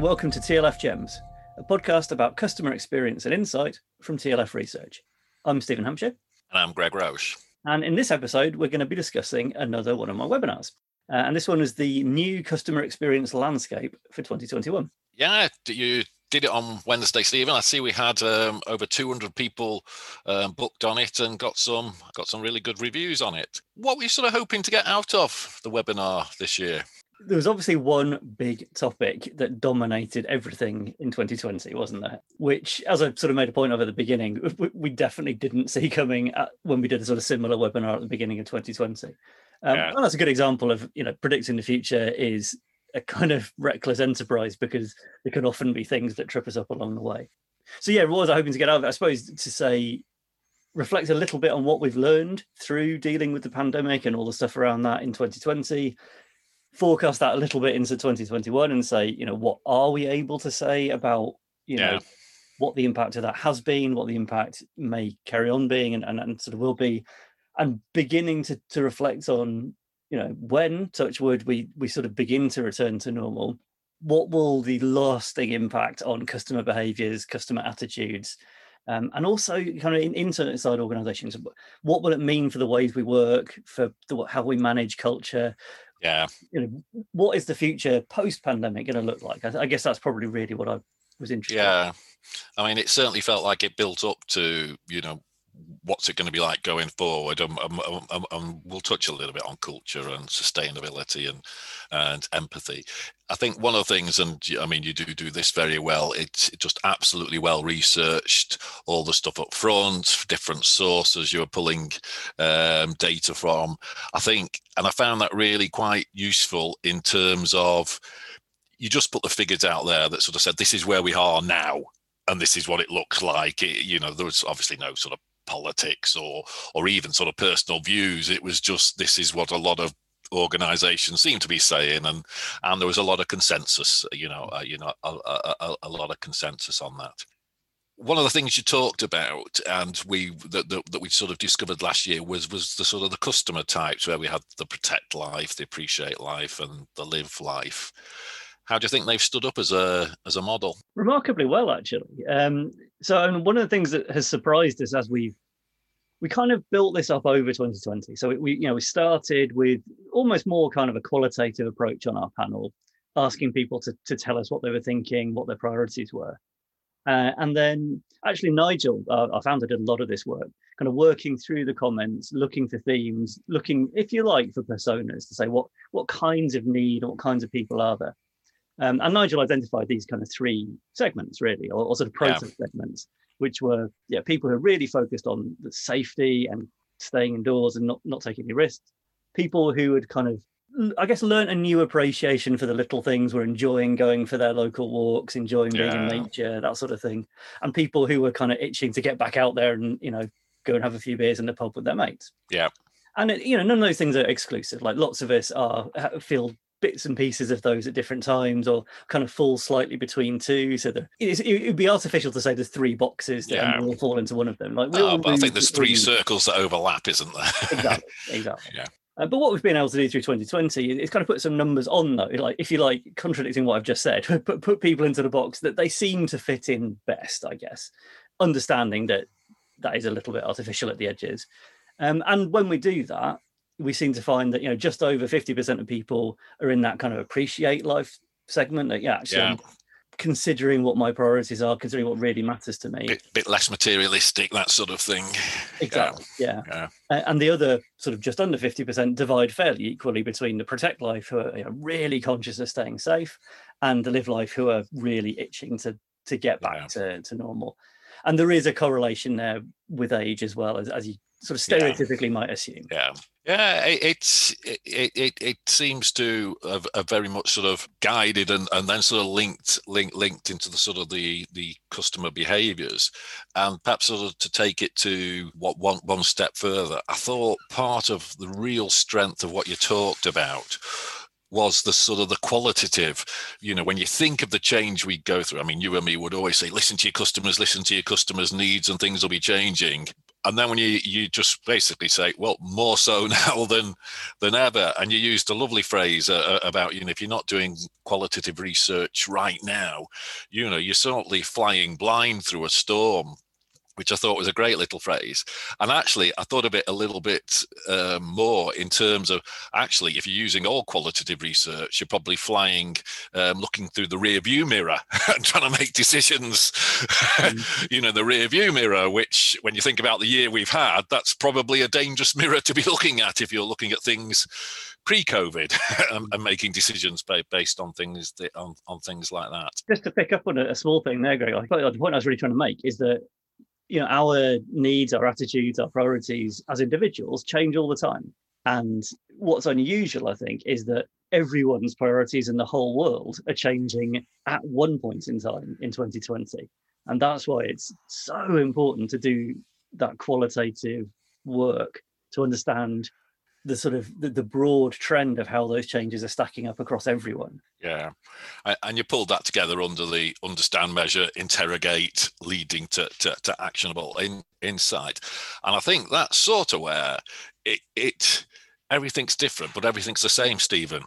and welcome to TLF Gems, a podcast about customer experience and insight from TLF Research. I'm Stephen Hampshire. And I'm Greg Roche. And in this episode, we're going to be discussing another one of my webinars. Uh, and this one is the new customer experience landscape for 2021. Yeah, you did it on Wednesday, Stephen. I see we had um, over 200 people um, booked on it and got some got some really good reviews on it. What were you sort of hoping to get out of the webinar this year? There was obviously one big topic that dominated everything in 2020, wasn't there? Which, as I sort of made a point of at the beginning, we definitely didn't see coming when we did a sort of similar webinar at the beginning of 2020. Um, yeah. And that's a good example of you know predicting the future is a kind of reckless enterprise because there can often be things that trip us up along the way. So yeah, what was I hoping to get out of it? I suppose to say reflect a little bit on what we've learned through dealing with the pandemic and all the stuff around that in 2020 forecast that a little bit into 2021 and say you know what are we able to say about you know what the impact of that has been what the impact may carry on being and, and, and sort of will be and beginning to, to reflect on you know when touch wood we we sort of begin to return to normal what will the lasting impact on customer behaviors customer attitudes um, and also kind of in internet side organizations what will it mean for the ways we work for the, how we manage culture yeah. you know what is the future post pandemic going to look like? I, I, guess that's probably really what i was interested yeah. In. i mean it certainly felt like it built up to you know what's it going to be like going forward and, and, and, we'll touch a little bit on culture and sustainability and and empathy i think one of the things and i mean you do do this very well it's just absolutely well researched all the stuff up front different sources you're pulling um, data from i think and i found that really quite useful in terms of you just put the figures out there that sort of said this is where we are now and this is what it looks like. It, you know, there was obviously no sort of politics or or even sort of personal views. It was just this is what a lot of organizations seem to be saying and and there was a lot of consensus you know uh, you know a, a, a, lot of consensus on that one of the things you talked about and we that, that, that we sort of discovered last year was was the sort of the customer types where we had the protect life the appreciate life and the live life how do you think they've stood up as a as a model? Remarkably well, actually. Um, so one of the things that has surprised us as we've we kind of built this up over 2020. So we you know we started with almost more kind of a qualitative approach on our panel, asking people to to tell us what they were thinking, what their priorities were. Uh, and then actually Nigel, uh, our founder, did a lot of this work, kind of working through the comments, looking for themes, looking, if you like, for personas to say what what kinds of need, what kinds of people are there. Um, and Nigel identified these kind of three segments, really, or, or sort of process yeah. segments, which were yeah people who are really focused on the safety and staying indoors and not not taking any risks. People who had kind of I guess learned a new appreciation for the little things, were enjoying going for their local walks, enjoying being yeah. in nature, that sort of thing. And people who were kind of itching to get back out there and you know go and have a few beers in the pub with their mates. Yeah. And it, you know, none of those things are exclusive. Like lots of us are feel bits and pieces of those at different times or kind of fall slightly between two. So that it would be artificial to say there's three boxes that yeah. all fall into one of them. Like oh, but i think there's three circles that overlap isn't there? Exactly exactly. Yeah. Uh, but what we've been able to do through 2020 is kind of put some numbers on though. Like if you like contradicting what i've just said put, put people into the box that they seem to fit in best i guess understanding that that is a little bit artificial at the edges. Um, and when we do that we seem to find that you know just over 50% of people are in that kind of appreciate life segment that yeah actually yeah. considering what my priorities are considering what really matters to me bit, bit less materialistic that sort of thing exactly yeah, yeah. yeah. and the other sort of just under 50% divide fairly equally between the protect life who are you know, really conscious of staying safe and the live life who are really itching to to get back to, to normal and there is a correlation there with age as well as, as you sort of stereotypically yeah. might assume. Yeah, yeah, it, it's it, it it seems to have, have, very much sort of guided and, and then sort of linked linked linked into the sort of the the customer behaviours, and perhaps sort of to take it to what one one step further. I thought part of the real strength of what you talked about was the sort of the qualitative you know when you think of the change we go through i mean you and me would always say listen to your customers listen to your customers needs and things will be changing and then when you you just basically say well more so now than than ever and you used a lovely phrase uh, uh, about you know if you're not doing qualitative research right now you know you're certainly flying blind through a storm which I thought was a great little phrase. And actually, I thought of it a little bit uh, more in terms of actually, if you're using all qualitative research, you're probably flying, um, looking through the rear view mirror and trying to make decisions, mm. you know, the rear view mirror, which when you think about the year we've had, that's probably a dangerous mirror to be looking at if you're looking at things pre-COVID and, and, making decisions based on things that, on, on things like that. Just to pick up on a, a small thing there, Greg, I thought the point I was really trying to make is that you know our needs our attitudes our priorities as individuals change all the time. And what's unusual i think is that everyone's priorities in the whole world are changing at one point in time in 2020 and that's why it's so important to do that qualitative work to understand the sort of the, the, broad trend of how those changes are stacking up across everyone. Yeah, and you pulled that together under the understand, measure, interrogate, leading to to, to actionable in, insight, and I think that's sort of where it it everything's different, but everything's the same, Stephen.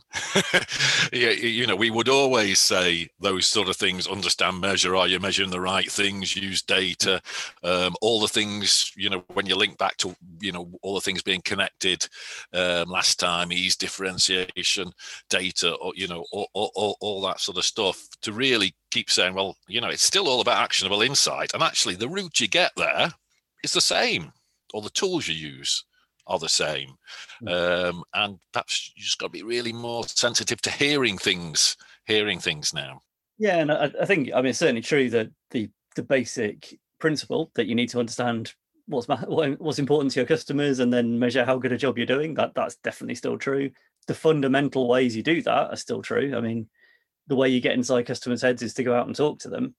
you, you know, we would always say those sort of things understand, measure, are you measuring the right things, use data, um, all the things, you know, when you link back to, you know, all the things being connected um, last time, ease differentiation, data, or, you know, all, all, all that sort of stuff to really keep saying, well, you know, it's still all about actionable insight. And actually, the route you get there is the same, or the tools you use are the same. Hmm. Um, and perhaps you just got to be really more sensitive to hearing things, hearing things now. Yeah, and I, I think I mean it's certainly true that the the basic principle that you need to understand what's what's important to your customers and then measure how good a job you're doing. That that's definitely still true. The fundamental ways you do that are still true. I mean, the way you get inside customers' heads is to go out and talk to them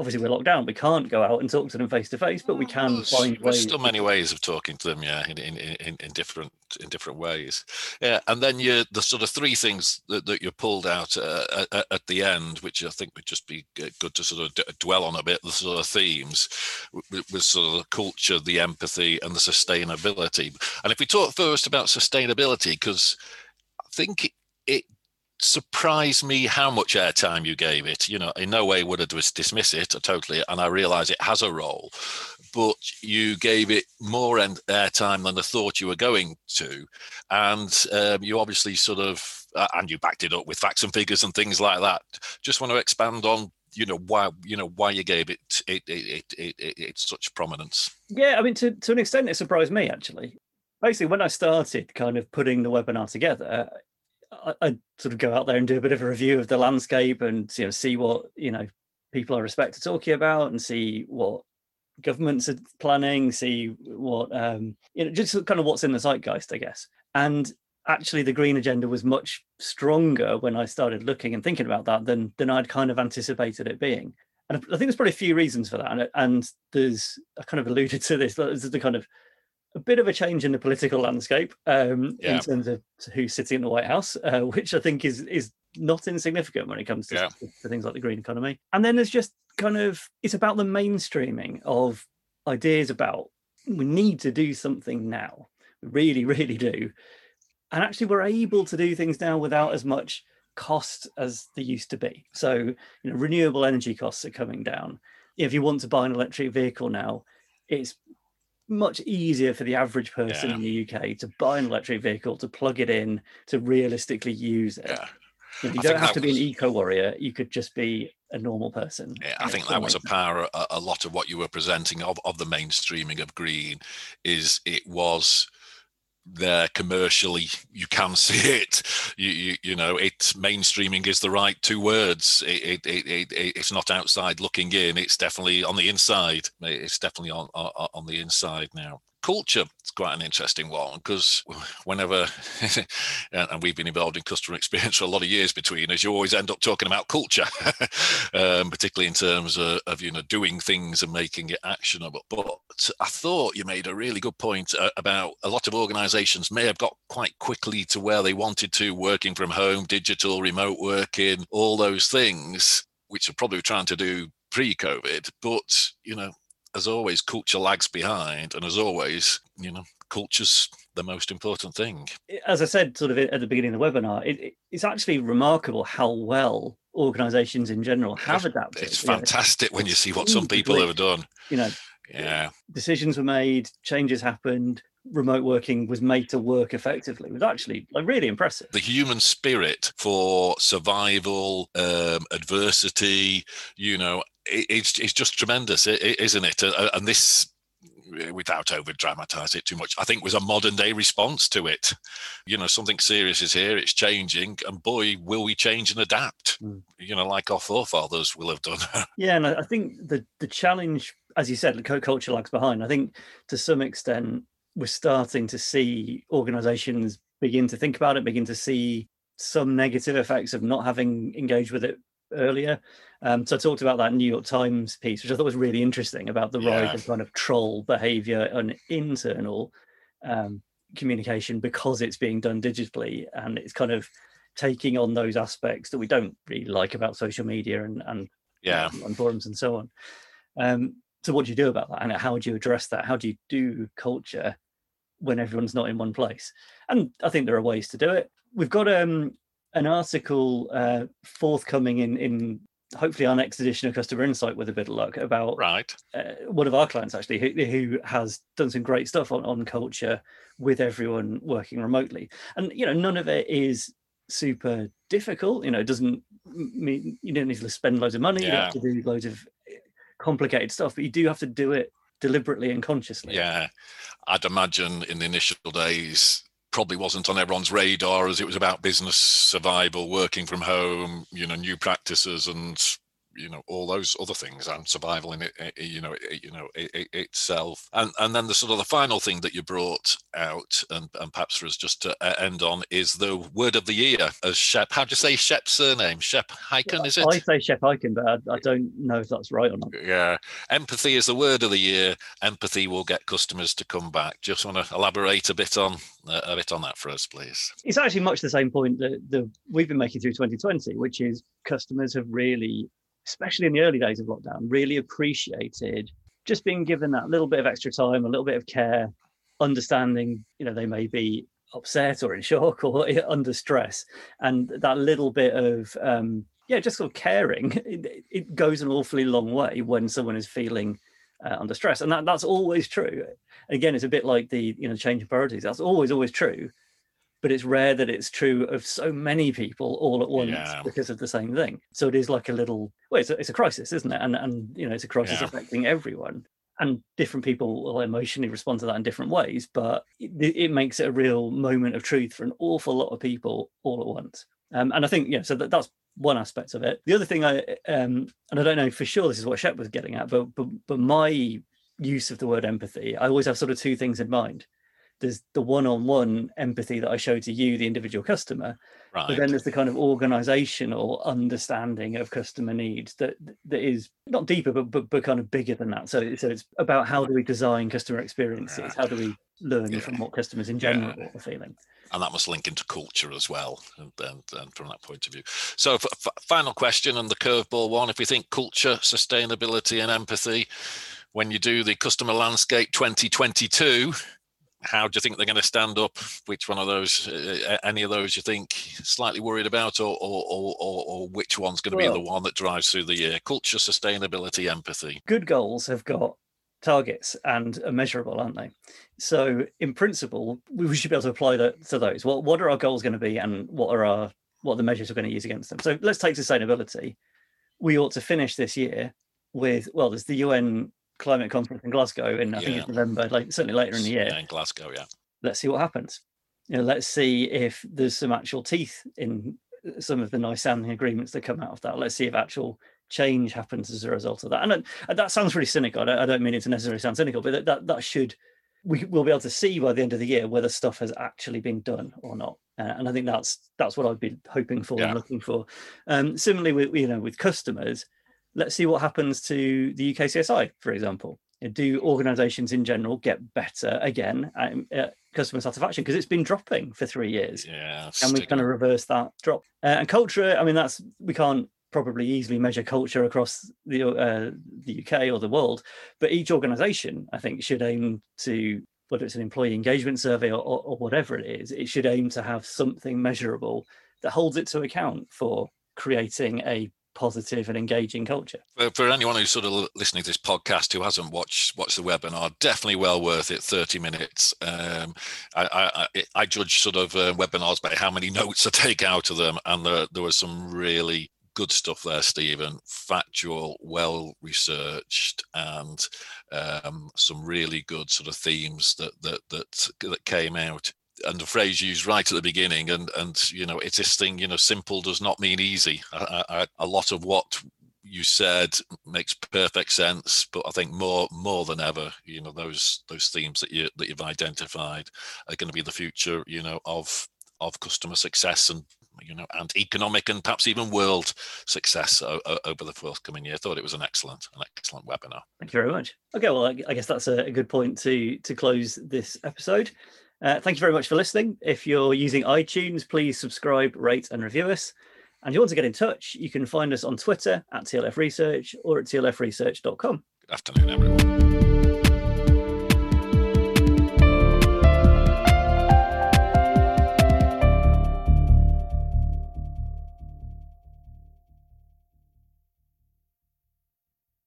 obviously we're locked down. We can't go out and talk to them face to face, but we can there's, find there's ways. still many ways of talking to them, yeah, in, in, in, in different in different ways. Yeah, and then you the sort of three things that, that you pulled out uh, at, at, the end, which I think would just be good to sort of d- dwell on a bit. The sort of themes was sort of the culture, the empathy, and the sustainability. And if we talk first about sustainability, because I think it surprised me how much airtime you gave it. You know, in no way would I dismiss it totally, and I realise it has a role, but you gave it more airtime than I thought you were going to, and um, you obviously sort of uh, and you backed it up with facts and figures and things like that. Just want to expand on you know why you know why you gave it it it it, it, it such prominence. Yeah, I mean to to an extent it surprised me actually basically when I started kind of putting the webinar together, I, I sort of go out there and do a bit of a review of the landscape and you know see what you know people I respect are talking about and see what governments are planning, see what um, you know, just kind of what's in the zeitgeist, I guess. And actually, the green agenda was much stronger when I started looking and thinking about that than than I'd kind of anticipated it being. And I think there's probably a few reasons for that. And, and there's I kind of alluded to this. There's the kind of a bit of a change in the political landscape um, yeah. in terms of who's sitting in the White House, uh, which I think is is not insignificant when it comes to, yeah. to, things like the green economy. And then there's just kind of it's about the mainstreaming of ideas about we need to do something now. We really, really do. And actually, we're able to do things now without as much cost as they used to be. So, you know, renewable energy costs are coming down. If you want to buy an electric vehicle now, it's much easier for the average person yeah. in the UK to buy an electric vehicle, to plug it in, to realistically use it. Yeah. You, you don't have to be an eco warrior. You could just be a normal person. Yeah, I think that was a power. A, a, lot of what you were presenting of, of the mainstreaming of green is it was there commercially you can see it. You you, you know it mainstreaming is the right two words. It, it, it, it, it's not outside looking in. It's definitely on the inside. It's definitely on on, on the inside now culture is quite an interesting one because whenever and we've been involved in customer experience for a lot of years between us you always end up talking about culture um, particularly in terms of, of, you know doing things and making it actionable. But i thought you made a really good point uh, about a lot of organizations may have got quite quickly to where they wanted to working from home digital remote working all those things which are probably trying to do pre-covid. But you know as always, culture lags behind, and as always, you know, culture's the most important thing. As I said, sort of at the beginning of the webinar, it, it's actually remarkable how well organisations in general have adapted. It's fantastic know. when you see what some people have done. You know, yeah, decisions were made, changes happened, remote working was made to work effectively it was actually like really impressive. The human spirit for survival, um, adversity, you know, it, it's it's just tremendous, isn't it? And this without over dramatize it too much i think was a modern day response to it you know something serious is here it's changing and boy will we change and adapt mm. you know like our forefathers will have done yeah and i think the the challenge as you said the culture lags behind i think to some extent we're starting to see organizations begin to think about it, begin to see some negative effects of not having engaged with it earlier. Um, so I talked about that New York Times piece, which I thought was really interesting about the yeah. rise of kind of troll behavior and internal um, communication because it's being done digitally and it's kind of taking on those aspects that we don't really like about social media and and yeah and forums and so on. Um, so what do you do about that? And how would you address that? How do you do culture when everyone's not in one place? And i think there are ways to do it. We've got um, an article uh, forthcoming in in hopefully our next edition of customer insight with a bit of luck about right. uh, one of our clients actually who, who has done some great stuff on, on culture with everyone working remotely. And you know none of it is super difficult. You know it doesn't mean you don't need to spend loads of money. Yeah. you don't have to do loads of complicated stuff, but you do have to do it deliberately and consciously. Yeah, I'd imagine in the initial days probably wasn't on everyone's radar as it was about business survival, working from home, you know, new practices and you know all those other things and survival in it, eh, eh, you know it, you know it, it itself. And and then the sort of the final thing that you brought out and, and perhaps for us just to end on is the word of the year as shep how do you say shep's surname? Shep Hyken is it? I say shep Hyken but I, I, don't know if that's right or not. Yeah. Empathy is the word of the year. Empathy will get customers to come back. Just want to elaborate a bit on uh, a bit on that for us please. It's actually much the same point that the we've been making through 2020 which is customers have really especially in the early days of lockdown, really appreciated just being given that little bit of extra time, a little bit of care, understanding, you know, they may be upset or in shock or under stress. And that little bit of, um, yeah, just sort of caring, it, it, goes an awfully long way when someone is feeling uh, under stress. And that, that's always true. Again, it's a bit like the, you know, change of priorities. That's always, always true but it's rare that it's true of so many people all at once yeah. because of the same thing. So it is like a little well, it's a, it's a crisis, isn't it? And and you know, it's a crisis yeah. affecting everyone. And different people will emotionally respond to that in different ways, but it, it, makes it a real moment of truth for an awful lot of people all at once. Um, and I think, yeah, so that, that's one aspect of it. The other thing I, um, and I don't know for sure this is what Shep was getting at, but but but my use of the word empathy, I always have sort of two things in mind there's the one-on-one empathy that I show to you, the individual customer, right. but then there's the kind of organizational understanding of customer needs that that is not deeper, but but, but kind of bigger than that. So so it's about how do we design customer experiences? Yeah. How do we learn yeah. from what customers in general yeah. are feeling? and that must link into culture as well and, and, and from that point of view so f- final question and the curveball one if we think culture sustainability and empathy when you do the customer landscape 2022 how do you think they're going to stand up? Which one of those, uh, any of those, you think slightly worried about, or or or, or which one's going to well, be the one that drives through the year? Culture, sustainability, empathy. Good goals have got targets and are measurable, aren't they? So, in principle, we should be able to apply that to those. What what are our goals going to be, and what are our what are the measures we're going to use against them? So, let's take sustainability. We ought to finish this year with well, there's the UN climate conference in Glasgow in I yeah. think it's November, like certainly later in the year. Yeah, in Glasgow, yeah. Let's see what happens. You know, let's see if there's some actual teeth in some of the nice sounding agreements that come out of that. Let's see if actual change happens as a result of that. And, and that sounds really cynical. I don't, I don't, mean it to necessarily sound cynical, but that, that, that should we will be able to see by the end of the year whether stuff has actually been done or not. Uh, and I think that's that's what I'd be hoping for yeah. and looking for. Um, similarly, with you know with customers, let's see what happens to the UKCSI, for example. Do organisations in general get better again at, at customer satisfaction because it's been dropping for three years? Yeah, and we kind of reverse that drop. Uh, and culture, I mean, that's we can't probably easily measure culture across the uh, the UK or the world, but each organisation I think should aim to whether it's an employee engagement survey or, or, or whatever it is, it should aim to have something measurable that holds it to account for creating a positive and engaging culture. For, for, anyone who's sort of listening to this podcast who hasn't watched watched the webinar, definitely well worth it. Thirty minutes. Um, I, I, I, judge sort of uh, webinars by how many notes I take out of them, and there, there was some really good stuff there, Stephen. Factual, well researched, and um, some really good sort of themes that that that that came out and the phrase used right at the beginning and and you know it's this thing you know simple does not mean easy. I, I, a lot of what you said makes perfect sense but i think more more than ever you know those those themes that you that you've identified are going to be the future you know of of customer success and you know and economic and perhaps even world success o- o- over the forthcoming year. I thought it was an excellent an excellent webinar. Thank you very much. Okay well i guess that's a good point to to close this episode uh, thank you very much for listening. If you're using iTunes, please subscribe, rate, and review us. And if you want to get in touch, you can find us on Twitter at TLF Research or at tlfresearch.com. Good afternoon, everyone.